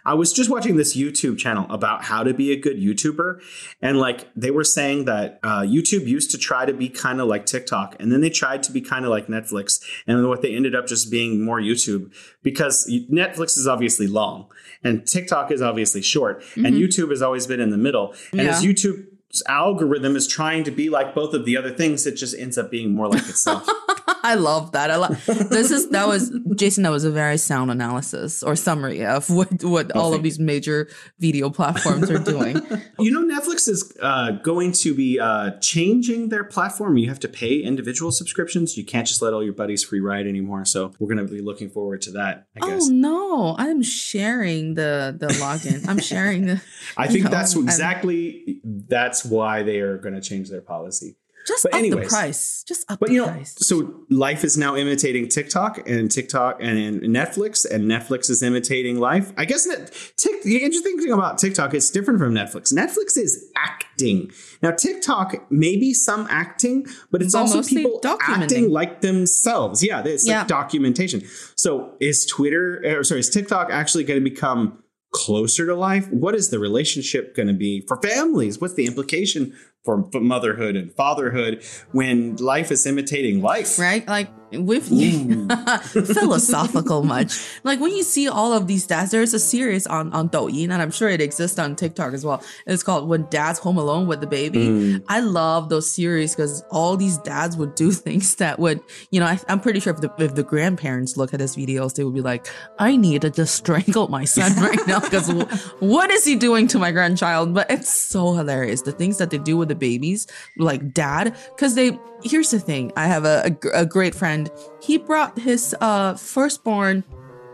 I was just watching this YouTube channel about how to be a good YouTuber. And like they were saying that uh, YouTube used to try to be kind of like TikTok and then they tried to be kind of like Netflix. And what they ended up just being more YouTube because Netflix is obviously long and TikTok is obviously short mm-hmm. and YouTube has always been in the middle. And yeah. as YouTube algorithm is trying to be like both of the other things, it just ends up being more like itself. I love that. I love this is that was Jason. That was a very sound analysis or summary of what what all of these major video platforms are doing. You know, Netflix is uh, going to be uh, changing their platform. You have to pay individual subscriptions. You can't just let all your buddies free ride anymore. So we're going to be looking forward to that. I guess. Oh no, I'm sharing the the login. I'm sharing the. I think know, that's exactly I'm, that's why they are going to change their policy. Just but up anyways, the price. Just up but, you know, price. So life is now imitating TikTok and TikTok and Netflix, and Netflix is imitating life. I guess that tick, the interesting thing about TikTok is different from Netflix. Netflix is acting. Now TikTok maybe some acting, but it's also people acting like themselves. Yeah, it's yeah. like documentation. So is Twitter or sorry, is TikTok actually going to become closer to life? What is the relationship going to be for families? What's the implication for motherhood and fatherhood when life is imitating life? Right? Like with you, philosophical much. Like when you see all of these dads, there's a series on on Douyin, and I'm sure it exists on TikTok as well. It's called When Dad's Home Alone with the Baby. Mm. I love those series because all these dads would do things that would, you know, I, am pretty sure if the if the grandparents look at these videos, they would be like, I need to just strangle my son right now because what is he doing to my grandchild? But it's so hilarious the things that they do with the babies, like dad, because they. Here's the thing. I have a, a, a great friend he brought his uh, firstborn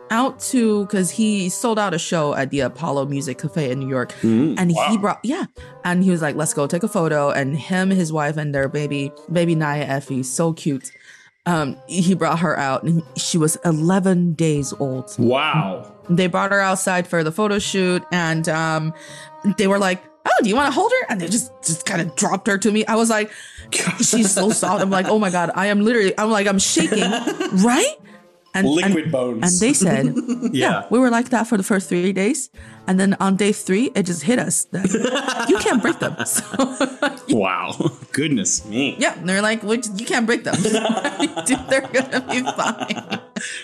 out to because he sold out a show at the Apollo Music Cafe in New York, mm, and wow. he brought yeah, and he was like, "Let's go take a photo." And him, his wife, and their baby, baby Naya Effie, so cute. Um, he brought her out, and she was 11 days old. Wow! They brought her outside for the photo shoot, and um, they were like, "Oh, do you want to hold her?" And they just just kind of dropped her to me. I was like she's so soft. I'm like, oh my god, I am literally. I'm like, I'm shaking, right? And, liquid and, bones. And they said, yeah. yeah. we were like that for the first three days, and then on day three, it just hit us that you can't break them. So, wow, goodness me. Yeah, they're like, you can't break them. They're gonna be fine.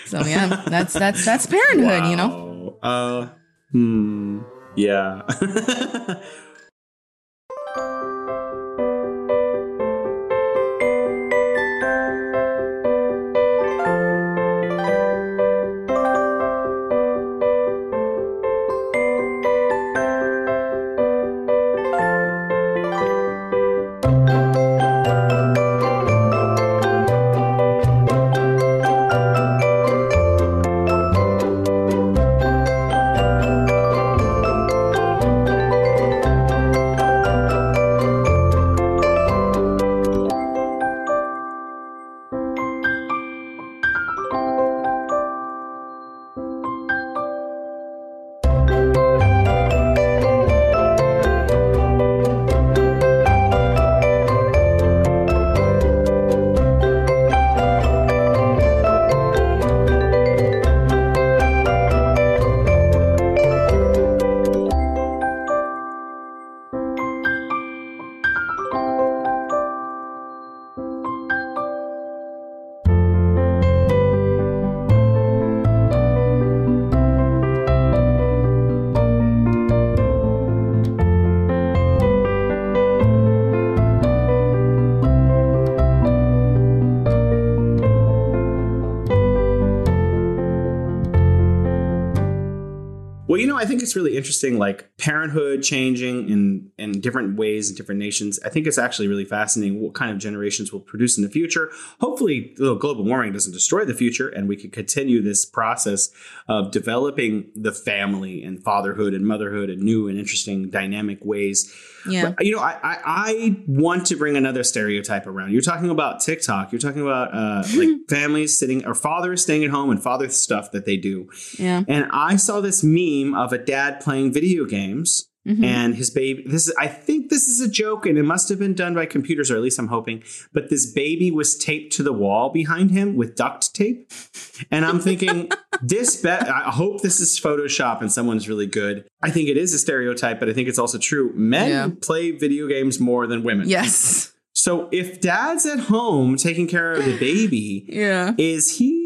So yeah, that's that's that's parenthood, wow. you know. Uh, hmm, yeah. Think it's really interesting, like parenthood changing in in different ways in different nations. I think it's actually really fascinating what kind of generations will produce in the future. Hopefully, global warming doesn't destroy the future, and we can continue this process of developing the family and fatherhood and motherhood in new and interesting, dynamic ways. Yeah. But, you know, I, I, I want to bring another stereotype around. You're talking about TikTok. You're talking about uh, like families sitting or fathers staying at home and father stuff that they do. Yeah. And I saw this meme of a dad playing video games Mhm. and his baby this is I think this is a joke and it must have been done by computers or at least I'm hoping but this baby was taped to the wall behind him with duct tape and I'm thinking this bet I hope this is photoshop and someone's really good I think it is a stereotype but I think it's also true men Yeah. play video games more than women Yes. so if dad's at home taking care of the baby Yeah. is he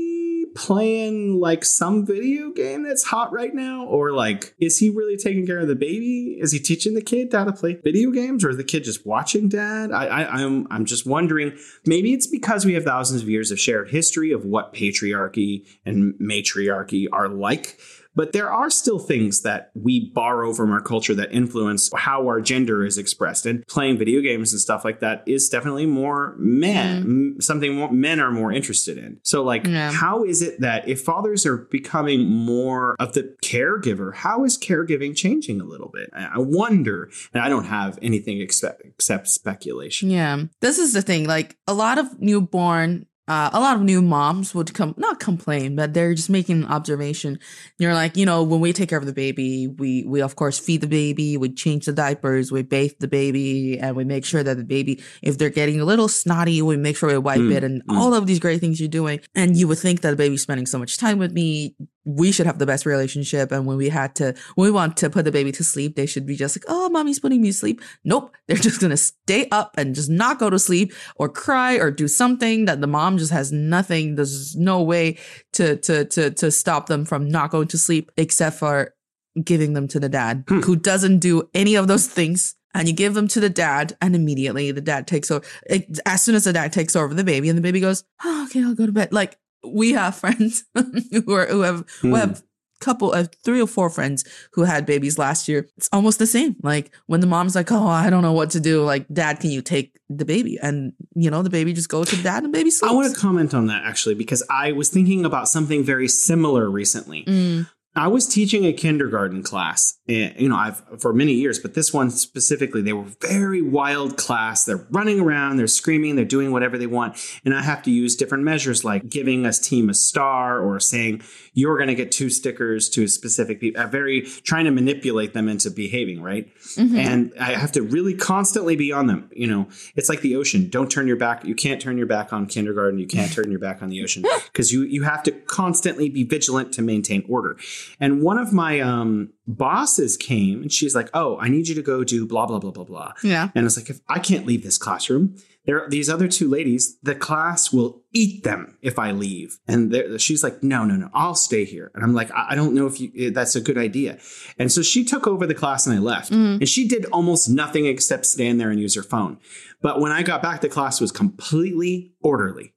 playing like some video game that's hot right now? Or like is he really taking care of the baby? Is he teaching the kid how to play video games? Or is the kid just watching dad? I, I i'm i'm just wondering. Maybe it's because we have thousands of years of shared history of what patriarchy and matriarchy are like but there are still things that we borrow from our culture that influence how our gender is expressed. And playing video games and stuff like that is definitely more men, mm-hmm. m- something more, men are more interested in. So, like, Yeah. how is it that if fathers are becoming more of the caregiver, how is caregiving changing a little bit? I I wonder, and I don't have anything except, except speculation. Yeah. This is the thing. Like a lot of newborn, uh, a lot of new moms would come, not complain, but they're just making an observation. You're like, you know, when we take care of the baby, we, we of course feed the baby, we change the diapers, we bathe the baby, and we make sure that the baby, if they're getting a little snotty, we make sure we wipe Mm, it and mm. all of these great things you're doing. And you would think that the baby's spending so much time with me. We should have the best relationship. And when we had to, when we want to put the baby to sleep, they should be just like, oh, mommy's putting me to sleep. Nope. They're just going to stay up and just not go to sleep or cry or do something that the mom just has nothing. There's no way to, to, to, to stop them from not going to sleep except for giving them to the dad Hmm. who doesn't do any of those things. And you give them to the dad, and immediately the dad takes over. It, as soon as the dad takes over the baby, and the baby goes, oh, "Okay, I'll go to bed." Like we have friends who are who have who Hmm. have couple of three or four friends who had babies last year. It's almost the same. Like when the mom's like, "Oh, I don't know what to do." Like, "Dad, can you take the baby?" And you know, the baby just goes to dad, and baby sleeps. I want to comment on that actually because I was thinking about something very similar recently. Mm, I was teaching a kindergarten class, and, you know, I've for many years, but this one specifically, they were very wild class. They're running around, they're screaming, they're doing whatever they want, and I have to use different measures like giving a team a star or saying you're going to get two stickers to a specific people. Uh, very trying to manipulate them into behaving right, mhm. and I have to really constantly be on them. You know, it's like the ocean. Don't turn your back. You can't turn your back on kindergarten. You can't turn your back on the ocean because you you have to constantly be vigilant to maintain order. And one of my um, bosses came and she's like, "Oh, I need you to go do blah blah blah blah blah." yeah. And it's like, if I can't leave this classroom, there are these other two ladies. The class will eat them if I leave. And she's like, "No, no, no, I'll stay here." And I'm like, "I I don't know if you eh, that's a good idea." And so she took over the class and I left. Mhm. And she did almost nothing except stand there and use her phone. But when I got back, the class was completely orderly.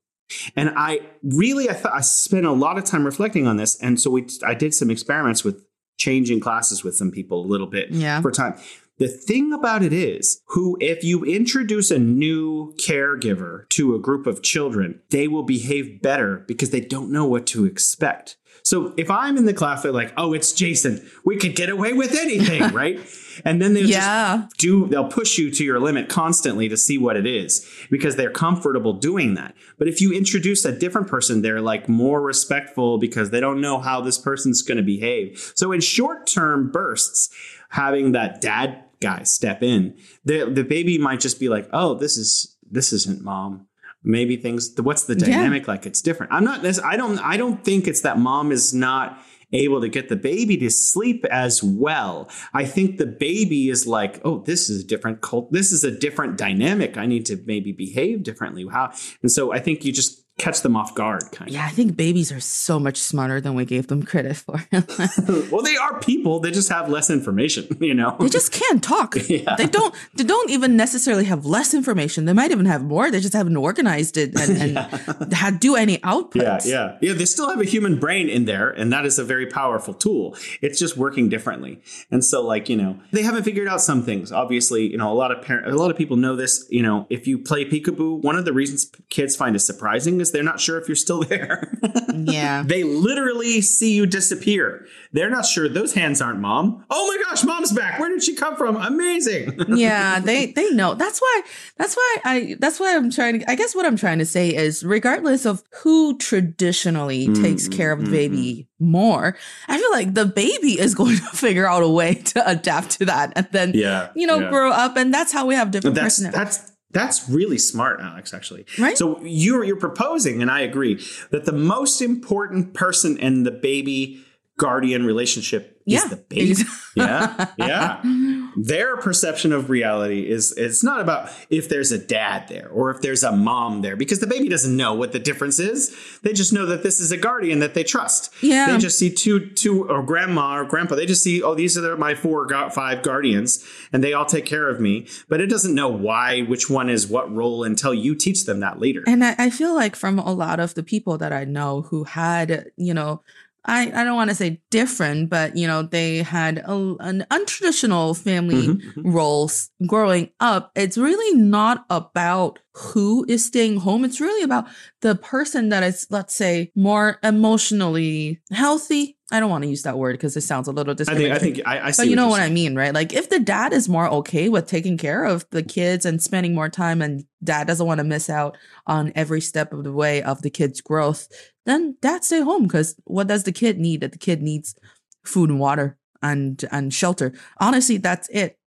And I really, I thought I spent a lot of time reflecting on this. And so we, I did some experiments with changing classes with some people a little bit Yeah. for time. The thing about it is, who if you introduce a new caregiver to a group of children, they will behave better because they don't know what to expect. So if I'm in the class, they're like, "Oh, it's Jason. We could get away with anything, right?" And then they just Yeah. do they'll push you to your limit constantly to see what it is because they're comfortable doing that but if you introduce a different person they're like more respectful because they don't know how this person's going to behave so in short term bursts having that dad guy step in the the baby might just be like oh this is this isn't mom maybe things what's the Yeah. dynamic like it's different i'm not this i don't i don't think it's that mom is not able to get the baby to sleep as well. I think the baby is like, oh, this is a different cult. This is a different dynamic. I need to maybe behave differently. How? And so I think you just catch them off guard kind of Yeah, I think babies are so much smarter than we gave them credit for. well, they are people. They just have less information, you know. they just can't talk. Yeah. They don't. They don't even necessarily have less information. They might even have more. They just haven't organized it and, and had do any output. Yeah, yeah. Yeah, they still have a human brain in there, and that is a very powerful tool. It's just working differently. And so, like, you know, they haven't figured out some things. Obviously, you know, a lot of parent, a lot of people know this. You know, if you play peekaboo, one of the reasons kids find it surprising is they're not sure if you're still there. Yeah. they literally see you disappear. They're not sure those hands aren't mom. Oh my gosh, mom's back. Where did she come from? Amazing. yeah they they know that's why that's why i that's why i'm trying to i guess what i'm trying to say is regardless of who traditionally mm, takes care of the mm, baby mm. more i feel like the baby is going to figure out a way to adapt to that and then Yeah, you know yeah. grow up and that's how we have different that's personalities that's that's really smart, Alex. Actually, Right? So you're you're proposing, and I agree that the most important person in the baby guardian relationship Yeah. is the baby. yeah, yeah. Their perception of reality is it's not about if there's a dad there or if there's a mom there because the baby doesn't know what the difference is. They just know that this is a guardian that they trust. Yeah. They just see two two or grandma or grandpa. They just see oh these are my four five guardians and they all take care of me. But it doesn't know why which one is what role until you teach them that later. And I, I feel like from a lot of the people that I know who had, you know, I, I don't want to say different, but you know, they had a, an untraditional family Mm-hmm, roles growing up. It's really not about who is staying home. It's really about the person that is, let's say, more emotionally healthy. I don't want to use that word because it sounds a little I think. I think I, I see. But you know what I mean, right? Like if the dad is more okay with taking care of the kids and spending more time and dad doesn't want to miss out on every step of the way of the kid's growth, then dad stay home because what does the kid need? That the kid needs food and water and and shelter. Honestly, that's it.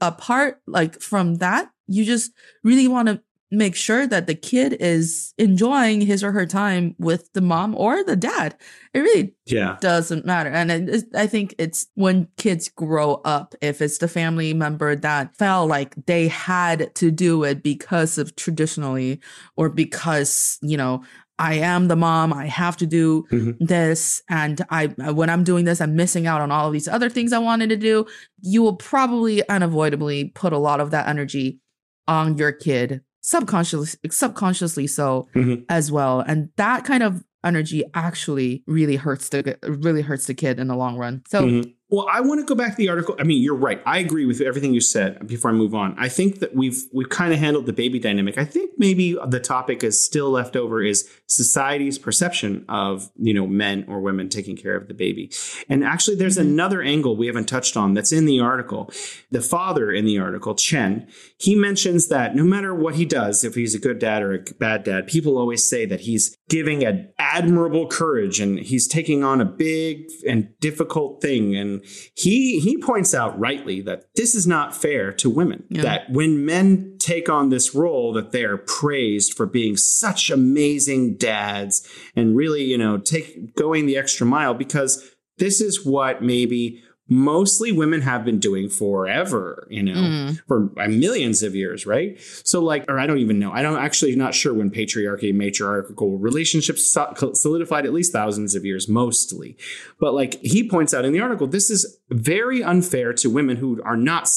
Apart like from that, you just really want to make sure that the kid is enjoying his or her time with the mom or the dad. It really Yeah. doesn't matter. And it, I think it's when kids grow up, if it's the family member that felt like they had to do it because of traditionally or because, you know, I am the mom, I have to do Mhm. this. And I, when I'm doing this, I'm missing out on all of these other things I wanted to do. You will probably unavoidably put a lot of that energy on your kid subconsciously, subconsciously so Mhm. as well. And that kind of energy actually really hurts the really hurts the kid in the long run. So Mhm. Well, I want to go back to the article. I mean, you're right. I agree with everything you said. Before I move on, I think that we've we've kind of handled the baby dynamic. I think maybe the topic is still left over is society's perception of you know men or women taking care of the baby. And actually, there's mm-hmm. another angle we haven't touched on that's in the article. The father in the article, Chen, he mentions that no matter what he does, if he's a good dad or a bad dad, people always say that he's giving an admirable courage and he's taking on a big and difficult thing. And he he points out rightly that this is not fair to women. Yeah. That when men take on this role, that they are praised for being such amazing dads and really, you know, take going the extra mile because this is what maybe mostly women have been doing forever, you know, Mm. for uh, millions of years, right? So, like, or I don't even know. I don't actually not sure when patriarchy, matriarchal relationships solidified at least thousands of years, mostly. But like he points out in the article, this is very unfair to women who are not.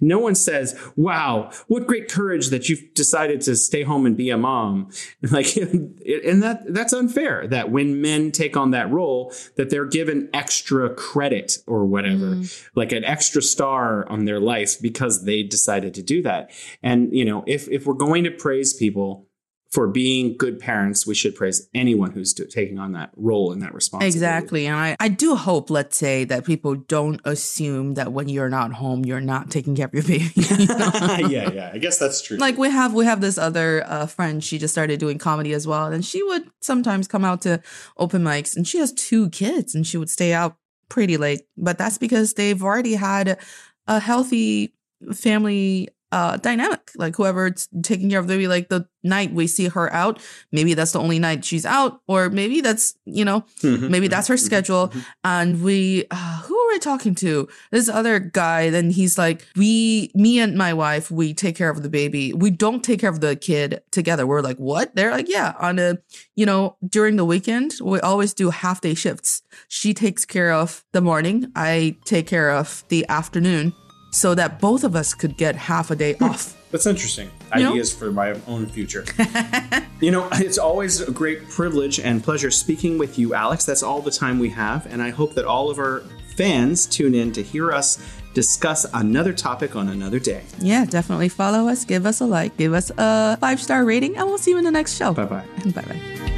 No one says, "Wow, what great courage that you've decided to stay home and be a mom." Like, and that that's unfair. That when men take on that role, that they're given extra credit or whatever, like an extra star on their life because they decided to do that. And you know, if if we're going to praise people for being good parents, we should praise anyone who's do, taking on that role and that responsibility. Exactly. And I, I do hope, let's say, that people don't assume that when you're not home, you're not taking care of your baby. you know? yeah, yeah. I guess that's true. like we have we have this other uh, friend she just started doing comedy as well and she would sometimes come out to open mics and she has two kids and she would stay out pretty late but that's because they've already had a healthy family uh, dynamic. Like whoever's taking care of the baby, like the night we see her out, maybe that's the only night she's out, or maybe that's you know, Mhm, maybe that's her mhm, schedule. mhm. And we, uh, who are we talking to? This other guy. Then he's like, we, me and my wife, we take care of the baby. We don't take care of the kid together. We're like, what? They're like, yeah, on a, you know, during the weekend, we always do half day shifts. She takes care of the morning. I take care of the afternoon so that both of us could get half a day hmm. off. That's interesting. You know? Ideas for my own future. you know, it's always a great privilege and pleasure speaking with you, Alex. That's all the time we have. And I hope that all of our fans tune in to hear us discuss another topic on another day. Yeah, definitely follow us, give us a like, give us a five star rating, and we'll see you in the next show. Bye bye. Bye bye.